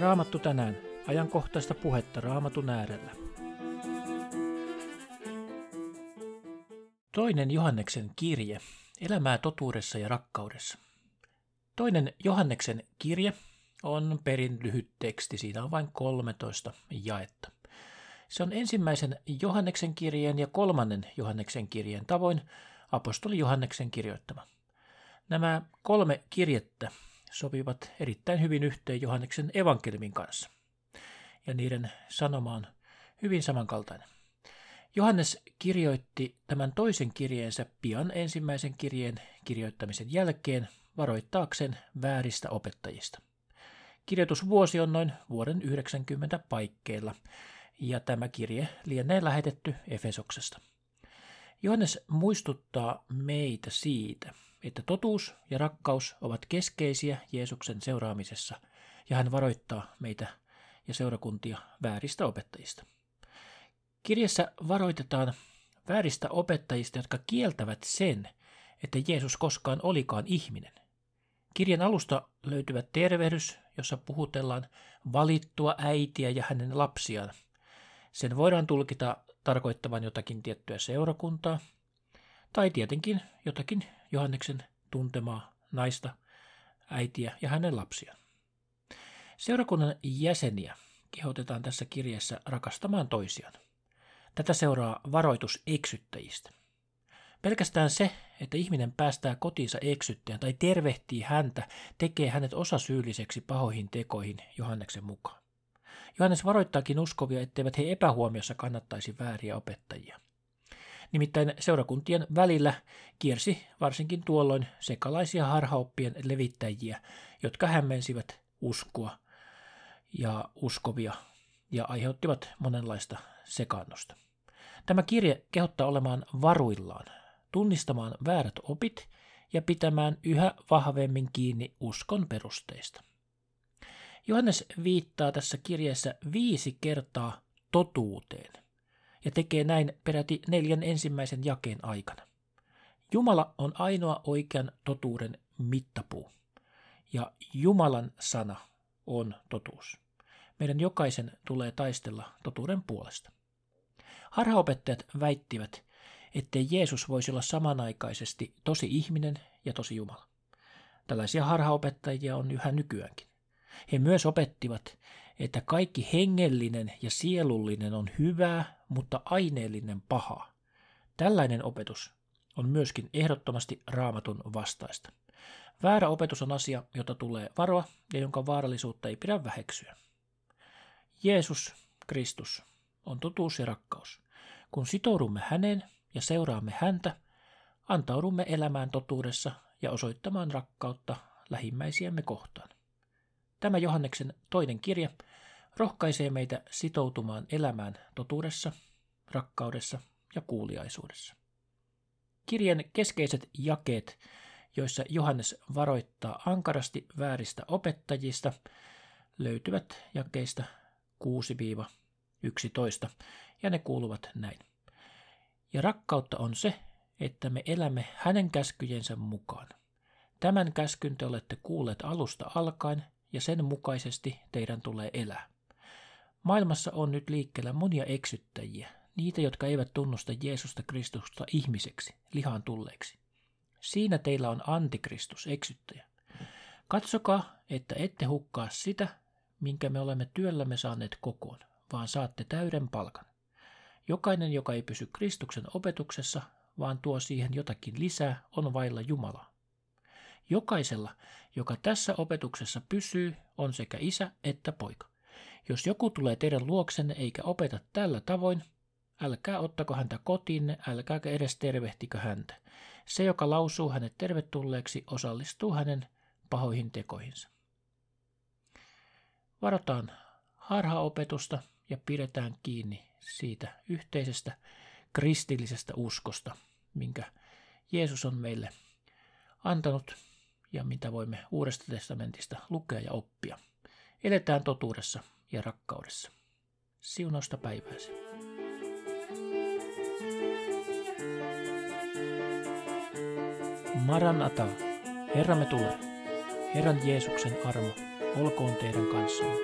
Raamattu tänään. Ajankohtaista puhetta Raamatun äärellä. Toinen Johanneksen kirje. Elämää totuudessa ja rakkaudessa. Toinen Johanneksen kirje on perin lyhyt teksti. Siinä on vain 13 jaetta. Se on ensimmäisen Johanneksen kirjeen ja kolmannen Johanneksen kirjeen tavoin apostoli Johanneksen kirjoittama. Nämä kolme kirjettä sopivat erittäin hyvin yhteen Johanneksen evankeliumin kanssa. Ja niiden sanoma on hyvin samankaltainen. Johannes kirjoitti tämän toisen kirjeensä pian ensimmäisen kirjeen kirjoittamisen jälkeen varoittaakseen vääristä opettajista. Kirjoitusvuosi on noin vuoden 90 paikkeilla, ja tämä kirje lienee lähetetty Efesoksesta. Johannes muistuttaa meitä siitä, että totuus ja rakkaus ovat keskeisiä Jeesuksen seuraamisessa, ja hän varoittaa meitä ja seurakuntia vääristä opettajista. Kirjassa varoitetaan vääristä opettajista, jotka kieltävät sen, että Jeesus koskaan olikaan ihminen. Kirjan alusta löytyvät tervehdys, jossa puhutellaan valittua äitiä ja hänen lapsiaan. Sen voidaan tulkita tarkoittavan jotakin tiettyä seurakuntaa, tai tietenkin jotakin Johanneksen tuntemaa naista, äitiä ja hänen lapsiaan. Seurakunnan jäseniä kehotetaan tässä kirjassa rakastamaan toisiaan. Tätä seuraa varoitus eksyttäjistä. Pelkästään se, että ihminen päästää kotiinsa eksyttäjän tai tervehtii häntä, tekee hänet osasyylliseksi pahoihin tekoihin Johanneksen mukaan. Johannes varoittaakin uskovia, etteivät he epähuomiossa kannattaisi vääriä opettajia. Nimittäin seurakuntien välillä kiersi varsinkin tuolloin sekalaisia harhaoppien levittäjiä, jotka hämmensivät uskoa ja uskovia ja aiheuttivat monenlaista sekaannusta. Tämä kirje kehottaa olemaan varuillaan, tunnistamaan väärät opit ja pitämään yhä vahvemmin kiinni uskon perusteista. Johannes viittaa tässä kirjeessä viisi kertaa totuuteen ja tekee näin peräti neljän ensimmäisen jakeen aikana. Jumala on ainoa oikean totuuden mittapuu ja Jumalan sana on totuus. Meidän jokaisen tulee taistella totuuden puolesta. Harhaopettajat väittivät, ettei Jeesus voisi olla samanaikaisesti tosi ihminen ja tosi Jumala. Tällaisia harhaopettajia on yhä nykyäänkin. He myös opettivat, että kaikki hengellinen ja sielullinen on hyvää, mutta aineellinen pahaa. Tällainen opetus on myöskin ehdottomasti raamatun vastaista. Väärä opetus on asia, jota tulee varoa ja jonka vaarallisuutta ei pidä väheksyä. Jeesus Kristus on totuus ja rakkaus. Kun sitoudumme häneen ja seuraamme häntä, antaudumme elämään totuudessa ja osoittamaan rakkautta lähimmäisiämme kohtaan. Tämä Johanneksen toinen kirja rohkaisee meitä sitoutumaan elämään totuudessa, rakkaudessa ja kuuliaisuudessa. Kirjan keskeiset jakeet, joissa Johannes varoittaa ankarasti vääristä opettajista, löytyvät jakeista 6-11, ja ne kuuluvat näin. Ja rakkautta on se, että me elämme hänen käskyjensä mukaan. Tämän käskyn te olette kuulleet alusta alkaen, ja sen mukaisesti teidän tulee elää. Maailmassa on nyt liikkeellä monia eksyttäjiä, niitä, jotka eivät tunnusta Jeesusta Kristusta ihmiseksi, lihaan tulleeksi. Siinä teillä on antikristus, eksyttäjä. Katsokaa, että ette hukkaa sitä, minkä me olemme työllämme saaneet kokoon, vaan saatte täyden palkan. Jokainen, joka ei pysy Kristuksen opetuksessa, vaan tuo siihen jotakin lisää, on vailla Jumalaa. Jokaisella, joka tässä opetuksessa pysyy, on sekä isä että poika. Jos joku tulee teidän luoksenne eikä opeta tällä tavoin, älkää ottako häntä kotiinne, älkääkä edes tervehtikö häntä. Se, joka lausuu hänet tervetulleeksi, osallistuu hänen pahoihin tekoihinsa. Varotaan harhaopetusta ja pidetään kiinni siitä yhteisestä kristillisestä uskosta, minkä Jeesus on meille antanut ja mitä voimme Uudesta testamentista lukea ja oppia. Eletään totuudessa ja rakkaudessa. Siunausta päivääsi. Maranata, Herramme tule. Herran Jeesuksen armo, olkoon teidän kanssanne.